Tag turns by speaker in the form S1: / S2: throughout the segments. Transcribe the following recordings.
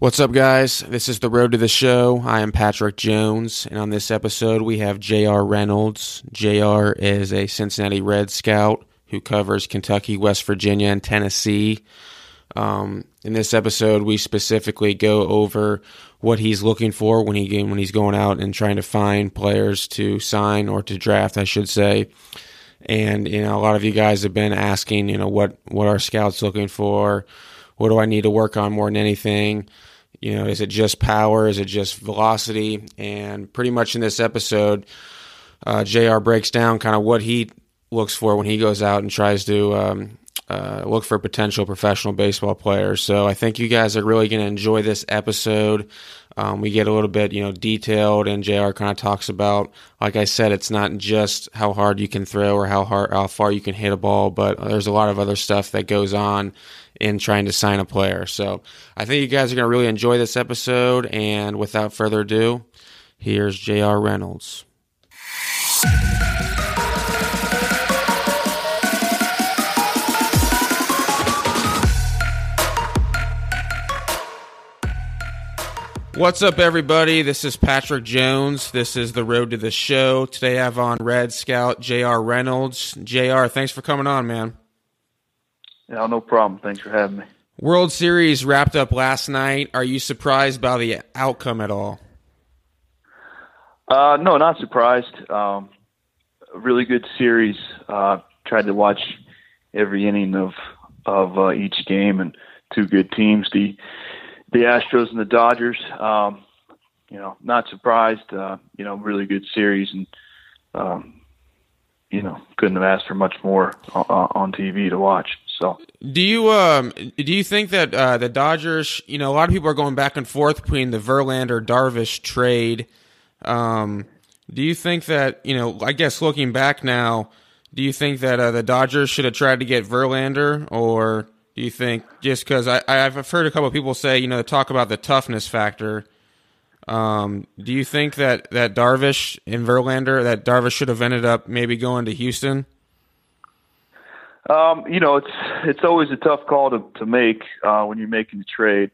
S1: What's up, guys? This is The Road to the Show. I am Patrick Jones, and on this episode, we have J.R. Reynolds. J.R. is a Cincinnati Red Scout who covers Kentucky, West Virginia, and Tennessee. Um, in this episode, we specifically go over what he's looking for when he when he's going out and trying to find players to sign or to draft, I should say. And you know, a lot of you guys have been asking, you know, what what are scouts looking for? What do I need to work on more than anything? You know, is it just power? Is it just velocity? And pretty much in this episode, uh, JR breaks down kind of what he looks for when he goes out and tries to um, uh, look for potential professional baseball players. So I think you guys are really going to enjoy this episode. Um, we get a little bit, you know, detailed, and JR kind of talks about, like I said, it's not just how hard you can throw or how hard, how far you can hit a ball, but there's a lot of other stuff that goes on in trying to sign a player. So I think you guys are going to really enjoy this episode. And without further ado, here's JR Reynolds. What's up, everybody? This is Patrick Jones. This is the road to the show. Today I have on Red Scout JR Reynolds. JR, thanks for coming on, man.
S2: Yeah, no problem. Thanks for having me.
S1: World Series wrapped up last night. Are you surprised by the outcome at all?
S2: Uh, no, not surprised. Um, a really good series. Uh, tried to watch every inning of of uh, each game, and two good teams. The the Astros and the Dodgers. Um, you know, not surprised. Uh, you know, really good series, and um, you know, couldn't have asked for much more on, on TV to watch. So,
S1: do you um do you think that uh, the Dodgers? You know, a lot of people are going back and forth between the Verlander Darvish trade. Um, do you think that you know? I guess looking back now, do you think that uh, the Dodgers should have tried to get Verlander, or you think just because I I've heard a couple of people say you know talk about the toughness factor. Um, do you think that that Darvish and Verlander that Darvish should have ended up maybe going to Houston?
S2: Um, you know, it's it's always a tough call to to make uh, when you're making the trade.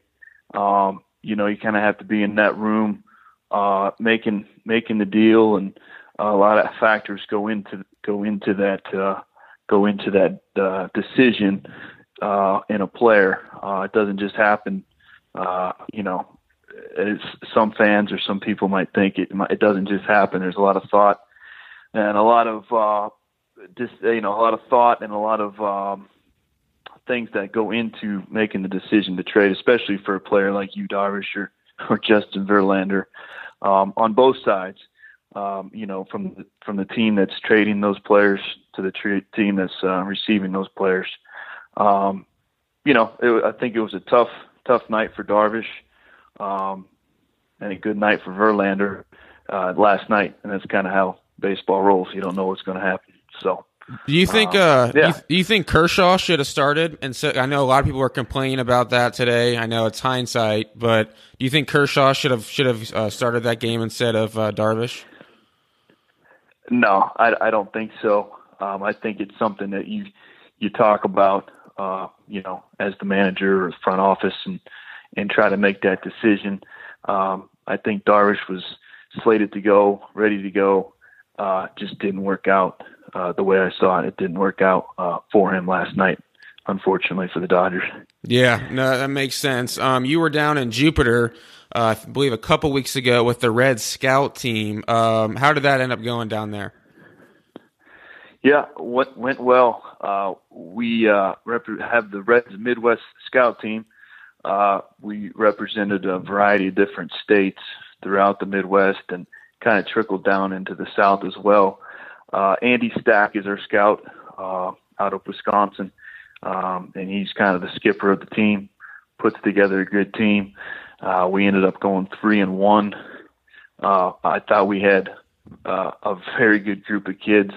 S2: Um, you know, you kind of have to be in that room uh, making making the deal, and a lot of factors go into go into that uh, go into that uh, decision uh, in a player. Uh, it doesn't just happen. Uh, you know, it's, some fans or some people might think it it doesn't just happen. There's a lot of thought and a lot of uh, you know a lot of thought and a lot of um, things that go into making the decision to trade, especially for a player like Yu, Darvish, or, or Justin Verlander, um, on both sides. Um, you know, from the, from the team that's trading those players to the tra- team that's uh, receiving those players. Um, you know, it, I think it was a tough, tough night for Darvish, um, and a good night for Verlander uh, last night, and that's kind of how baseball rolls. You don't know what's going to happen. So,
S1: do you think? Um, uh, yeah. do, you, do you think Kershaw should have started? And so I know a lot of people were complaining about that today. I know it's hindsight, but do you think Kershaw should have should have uh, started that game instead of uh, Darvish?
S2: No, I, I don't think so. Um, I think it's something that you you talk about, uh, you know, as the manager or front office, and and try to make that decision. Um, I think Darvish was slated to go, ready to go, uh, just didn't work out uh, the way I saw it. It didn't work out uh, for him last night, unfortunately for the Dodgers.
S1: Yeah, no, that makes sense. Um, you were down in Jupiter, uh, I believe, a couple weeks ago with the Red Scout team. Um, how did that end up going down there?
S2: Yeah, went went well. Uh, we uh, rep- have the Reds Midwest Scout team. Uh, we represented a variety of different states throughout the Midwest and kind of trickled down into the South as well. Uh, Andy Stack is our scout uh, out of Wisconsin, um, and he's kind of the skipper of the team. Puts together a good team. Uh, we ended up going three and one. I thought we had a very good group of kids,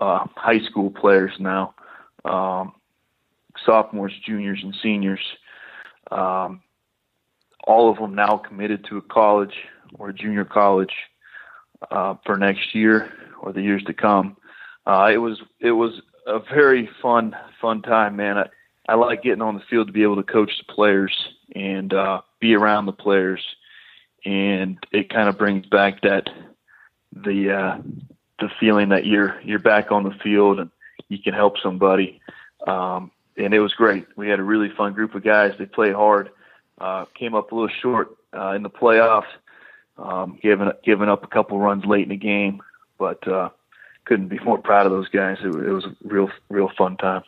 S2: uh, high school players now, um, sophomores, juniors, and seniors. Um, all of them now committed to a college or a junior college uh, for next year or the years to come. Uh, it was it was a very fun fun time, man. I, I like getting on the field to be able to coach the players and uh, be around the players, and it kind of brings back that the uh, the feeling that you're you're back on the field and you can help somebody. Um, and it was great. We had a really fun group of guys. They played hard. Uh, came up a little short uh, in the playoffs, um, giving giving up a couple runs late in the game, but uh, couldn't be more proud of those guys. It, it was a real real fun time.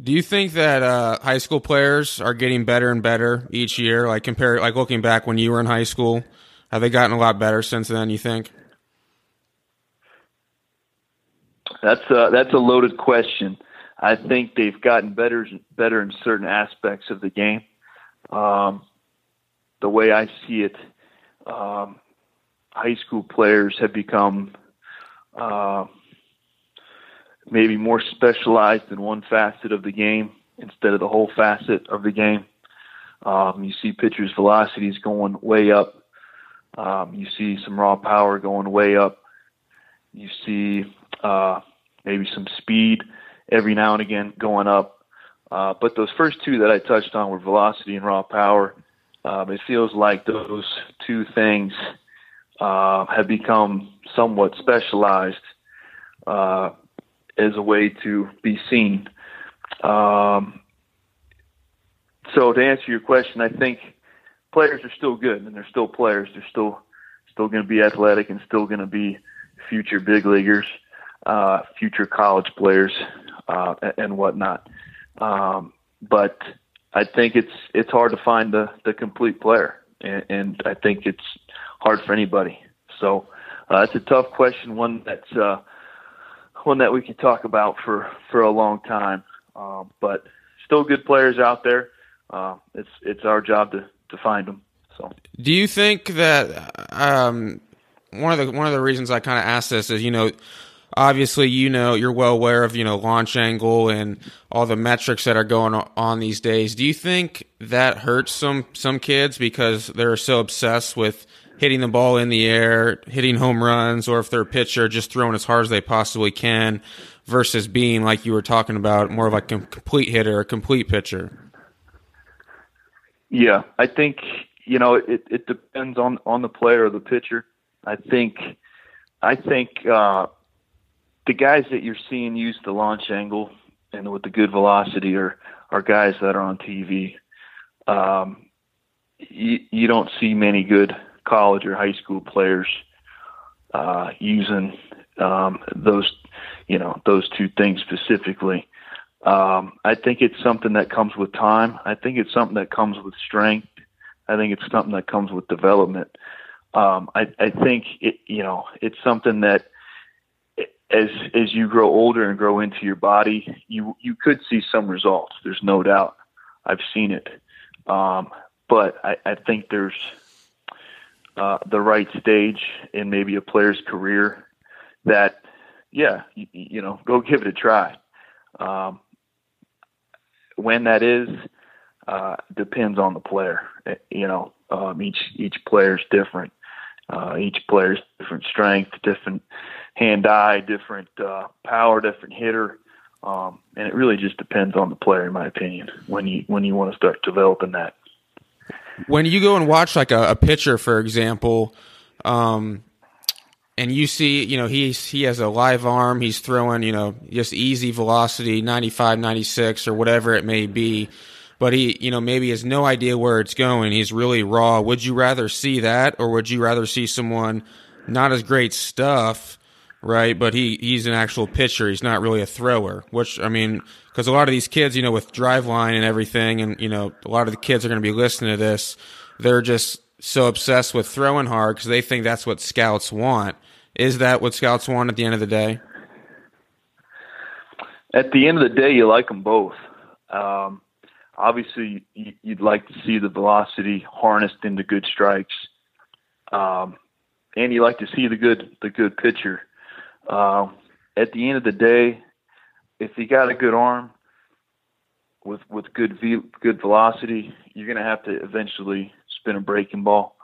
S1: Do you think that uh, high school players are getting better and better each year? Like compare, like looking back when you were in high school, have they gotten a lot better since then? You think?
S2: That's a, that's a loaded question. I think they've gotten better better in certain aspects of the game. Um, the way I see it, um, high school players have become uh, maybe more specialized in one facet of the game instead of the whole facet of the game. Um, you see pitchers' velocities going way up. Um, you see some raw power going way up. You see uh, maybe some speed every now and again going up. Uh, but those first two that I touched on were velocity and raw power. Um, it feels like those two things uh, have become somewhat specialized uh, as a way to be seen. Um, so to answer your question, I think players are still good and they're still players. They're still still going to be athletic and still going to be future big leaguers, uh, future college players, uh, and whatnot. Um, but I think it's it's hard to find the the complete player, and, and I think it's hard for anybody. So uh, it's a tough question, one that's uh, one that we could talk about for for a long time. Um, but still, good players out there. Uh, it's it's our job to to find them. So,
S1: do you think that um, one of the one of the reasons I kind of asked this is you know obviously you know you're well aware of you know launch angle and all the metrics that are going on these days. Do you think that hurts some some kids because they're so obsessed with hitting the ball in the air hitting home runs or if they're a pitcher just throwing as hard as they possibly can versus being like you were talking about more of like a complete hitter a complete pitcher?
S2: Yeah i think you know it, it depends on on the player or the pitcher. I think i think uh the guys that you're seeing use the launch angle and with the good velocity are are guys that are on TV. Um, you, you don't see many good college or high school players uh, using um, those, you know, those two things specifically. Um, I think it's something that comes with time. I think it's something that comes with strength. I think it's something that comes with development. Um, I, I think it, you know, it's something that as as you grow older and grow into your body, you you could see some results. There's no doubt. I've seen it, um, but I, I think there's uh, the right stage in maybe a player's career that, yeah, you, you know, go give it a try. Um, when that is uh, depends on the player. Eh, you know, um, each each player is different. Uh, each player's different strength, different hand eye, different uh, power, different hitter. Um, and it really just depends on the player, in my opinion, when you when you want to start developing that.
S1: When you go and watch like a, a pitcher, for example, um, and you see, you know, he's he has a live arm, he's throwing, you know, just easy velocity, 95, 96, or whatever it may be but he, you know, maybe has no idea where it's going. He's really raw. Would you rather see that, or would you rather see someone not as great stuff, right? But he he's an actual pitcher. He's not really a thrower. Which I mean, because a lot of these kids, you know, with driveline and everything, and you know, a lot of the kids are going to be listening to this. They're just so obsessed with throwing hard because they think that's what scouts want. Is that what scouts want at the end of the day?
S2: At the end of the day, you like them both. Um, obviously you'd like to see the velocity harnessed into good strikes, um, and you like to see the good the good pitcher. Uh, at the end of the day, if you got a good arm with with good ve- good velocity, you're going to have to eventually spin a breaking ball,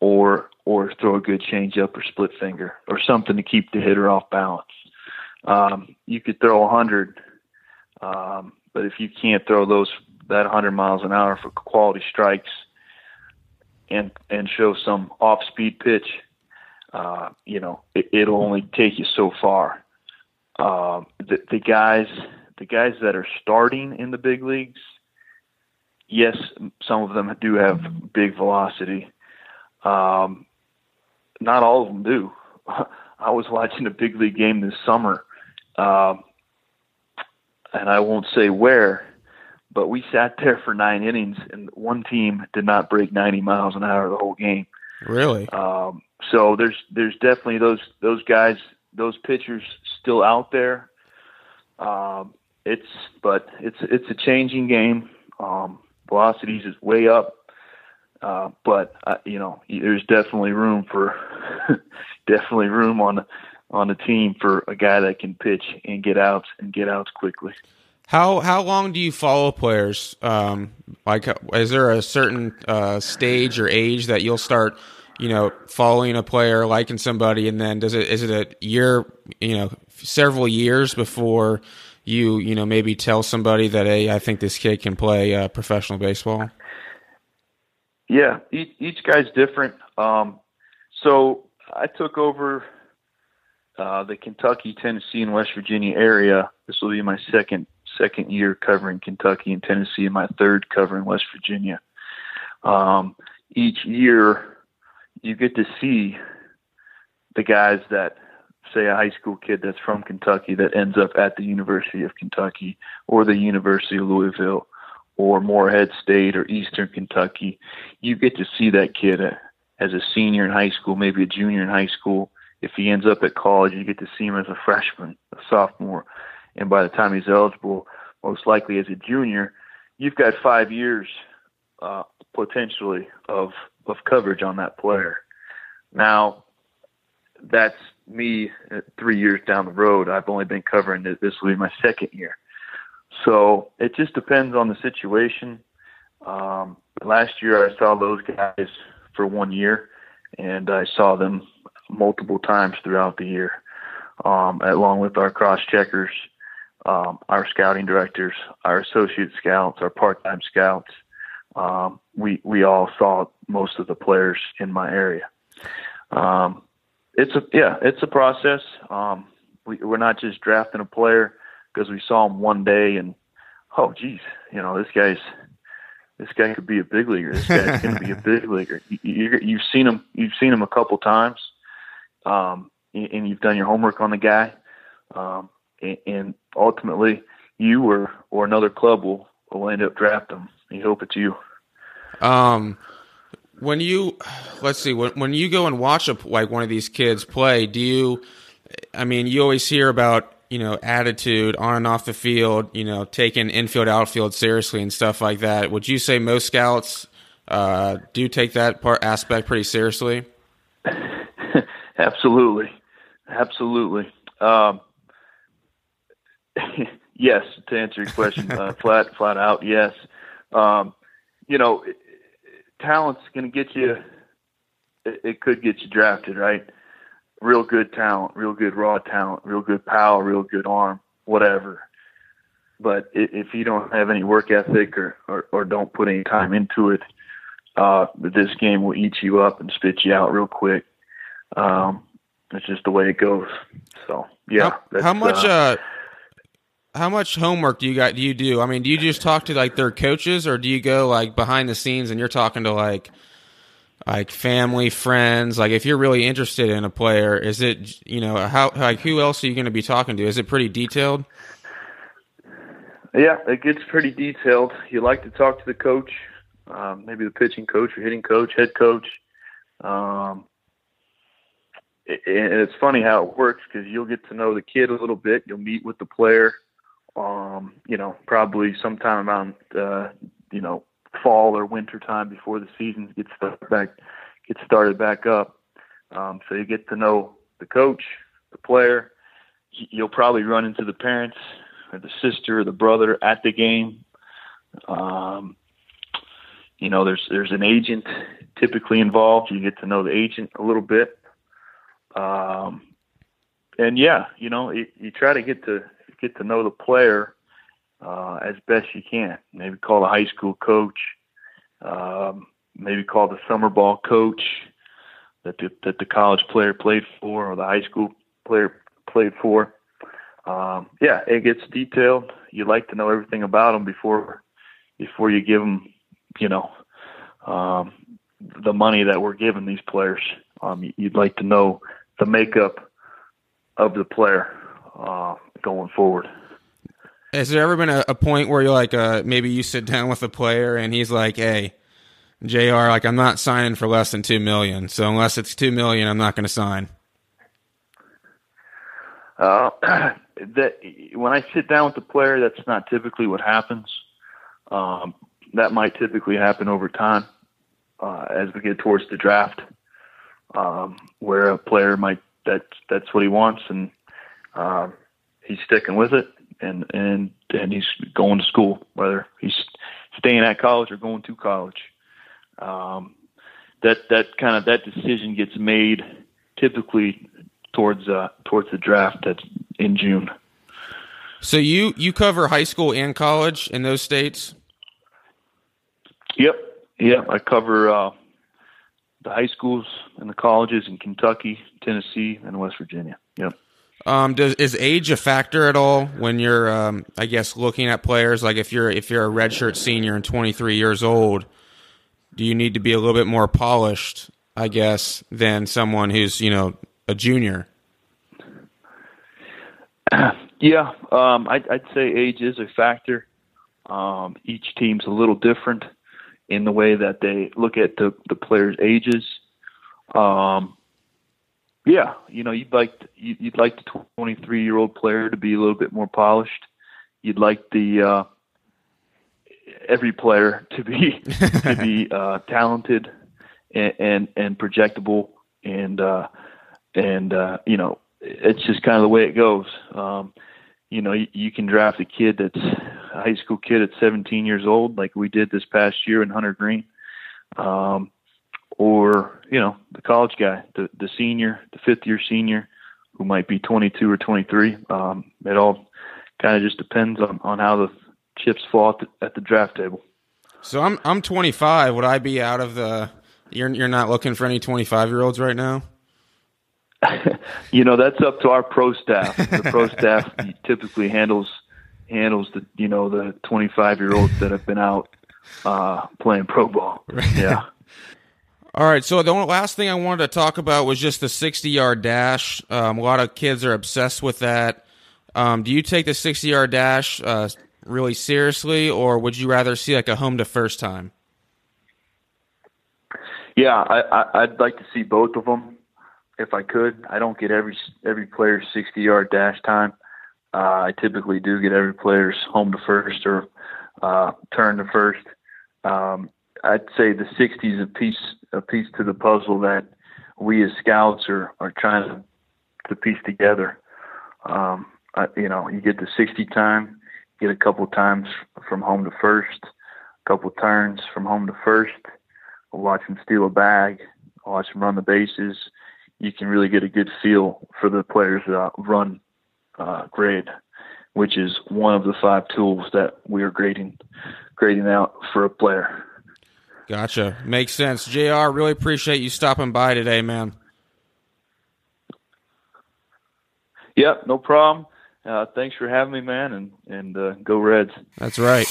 S2: or or throw a good changeup or split finger or something to keep the hitter off balance. Um, you could throw a hundred. Um, but if you can't throw those that 100 miles an hour for quality strikes and and show some off speed pitch, uh, you know, it, will only take you so far. Uh, the, the guys, the guys that are starting in the big leagues, yes, some of them do have big velocity. Um, not all of them do. I was watching a big league game this summer, um, and I won't say where, but we sat there for nine innings, and one team did not break 90 miles an hour the whole game.
S1: Really?
S2: Um, so there's there's definitely those those guys, those pitchers still out there. Um, it's but it's it's a changing game. Um, velocities is way up, uh, but uh, you know there's definitely room for definitely room on on the team for a guy that can pitch and get outs and get outs quickly.
S1: How how long do you follow players? Um, like, is there a certain uh, stage or age that you'll start, you know, following a player, liking somebody, and then does it is it a year, you know, several years before you you know maybe tell somebody that hey, I think this kid can play uh, professional baseball?
S2: Yeah, each, each guy's different. Um, so I took over uh, the Kentucky, Tennessee, and West Virginia area. This will be my second second year covering Kentucky and Tennessee, and my third covering West Virginia. Um, each year, you get to see the guys that, say, a high school kid that's from Kentucky that ends up at the University of Kentucky or the University of Louisville or Morehead State or Eastern Kentucky. You get to see that kid as a senior in high school, maybe a junior in high school. If he ends up at college, you get to see him as a freshman, a sophomore, and by the time he's eligible, most likely as a junior, you've got five years uh, potentially of of coverage on that player. Now, that's me three years down the road. I've only been covering it. This will be my second year, so it just depends on the situation. Um, last year, I saw those guys for one year, and I saw them multiple times throughout the year, um, along with our cross checkers um, our scouting directors, our associate scouts, our part-time scouts. Um, we we all saw most of the players in my area. Um, it's a yeah, it's a process. Um, we, we're not just drafting a player because we saw him one day and oh geez, you know this guy's this guy could be a big leaguer. This guy's going to be a big leaguer. You, you, have seen him. You've seen him a couple times, um, and you've done your homework on the guy. Um, and ultimately you or or another club will will end up drafting them. We hope it's you.
S1: Um, when you let's see when when you go and watch a like one of these kids play, do you? I mean, you always hear about you know attitude on and off the field, you know, taking infield outfield seriously and stuff like that. Would you say most scouts uh, do take that part aspect pretty seriously?
S2: absolutely, absolutely. Um, yes, to answer your question, uh, flat flat out, yes. Um, you know, talent's going to get you. It, it could get you drafted, right? Real good talent, real good raw talent, real good power, real good arm, whatever. But if you don't have any work ethic or, or, or don't put any time into it, uh, this game will eat you up and spit you out real quick. Um, it's just the way it goes. So yeah.
S1: How, how much? Uh, uh, how much homework do you got? Do you do? I mean, do you just talk to like their coaches, or do you go like behind the scenes and you're talking to like like family, friends? Like, if you're really interested in a player, is it you know how like who else are you going to be talking to? Is it pretty detailed?
S2: Yeah, it gets pretty detailed. You like to talk to the coach, um, maybe the pitching coach or hitting coach, head coach. Um, and it's funny how it works because you'll get to know the kid a little bit. You'll meet with the player um, you know, probably sometime around, uh, you know, fall or winter time before the season gets started back, gets started back up. Um, so you get to know the coach, the player. You'll probably run into the parents or the sister or the brother at the game. Um, you know, there's there's an agent typically involved. You get to know the agent a little bit. Um, and yeah, you know, it, you try to get to get to know the player uh, as best you can. Maybe call the high school coach. Um, maybe call the summer ball coach that the, that the college player played for or the high school player played for. Um, yeah, it gets detailed. You like to know everything about them before before you give them, you know, um, the money that we're giving these players. Um, you'd like to know the makeup of the player uh, going forward.
S1: Has there ever been a, a point where you're like, uh, maybe you sit down with a player and he's like, "Hey, JR, like I'm not signing for less than two million. So unless it's two million, I'm not going to sign."
S2: Uh, that when I sit down with the player, that's not typically what happens. Um, that might typically happen over time uh, as we get towards the draft, um, where a player might that that's what he wants and um, he's sticking with it and and and he's going to school, whether he's staying at college or going to college. Um, that that kind of that decision gets made typically towards uh, towards the draft that's in June.
S1: So you you cover high school and college in those states?
S2: Yep, yep. I cover uh, the high schools and the colleges in Kentucky, Tennessee, and West Virginia. Yep.
S1: Um, does is age a factor at all when you're, um, I guess, looking at players? Like if you're if you're a redshirt senior and 23 years old, do you need to be a little bit more polished, I guess, than someone who's you know a junior?
S2: Yeah, um, I'd, I'd say age is a factor. Um, each team's a little different in the way that they look at the the players' ages. Um, yeah, you know, you'd like you'd like the 23 year old player to be a little bit more polished. You'd like the uh, every player to be to be uh, talented and, and, and projectable and uh, and uh, you know it's just kind of the way it goes. Um, you know, you, you can draft a kid that's a high school kid at 17 years old, like we did this past year in Hunter Greene. Um, or you know the college guy, the the senior, the fifth year senior, who might be 22 or 23. Um, it all kind of just depends on on how the chips fall at the, at the draft table.
S1: So I'm I'm 25. Would I be out of the? You're you're not looking for any 25 year olds right now.
S2: you know that's up to our pro staff. The pro staff typically handles handles the you know the 25 year olds that have been out uh, playing pro ball. Yeah.
S1: All right. So the last thing I wanted to talk about was just the 60 yard dash. Um, a lot of kids are obsessed with that. Um, do you take the 60 yard dash uh, really seriously, or would you rather see like a home to first time?
S2: Yeah, I, would like to see both of them if I could. I don't get every every player's 60 yard dash time. Uh, I typically do get every player's home to first or uh, turn to first. Um, I'd say the 60 is a piece a piece to the puzzle that we as scouts are are trying to to piece together. Um, I, you know, you get the 60 time, get a couple times from home to first, a couple turns from home to first. Watch him steal a bag, watch him run the bases. You can really get a good feel for the player's uh, run uh, grade, which is one of the five tools that we are grading grading out for a player.
S1: Gotcha. Makes sense. JR, really appreciate you stopping by today, man.
S2: Yep, no problem. Uh, thanks for having me, man, and and uh, go Reds.
S1: That's right.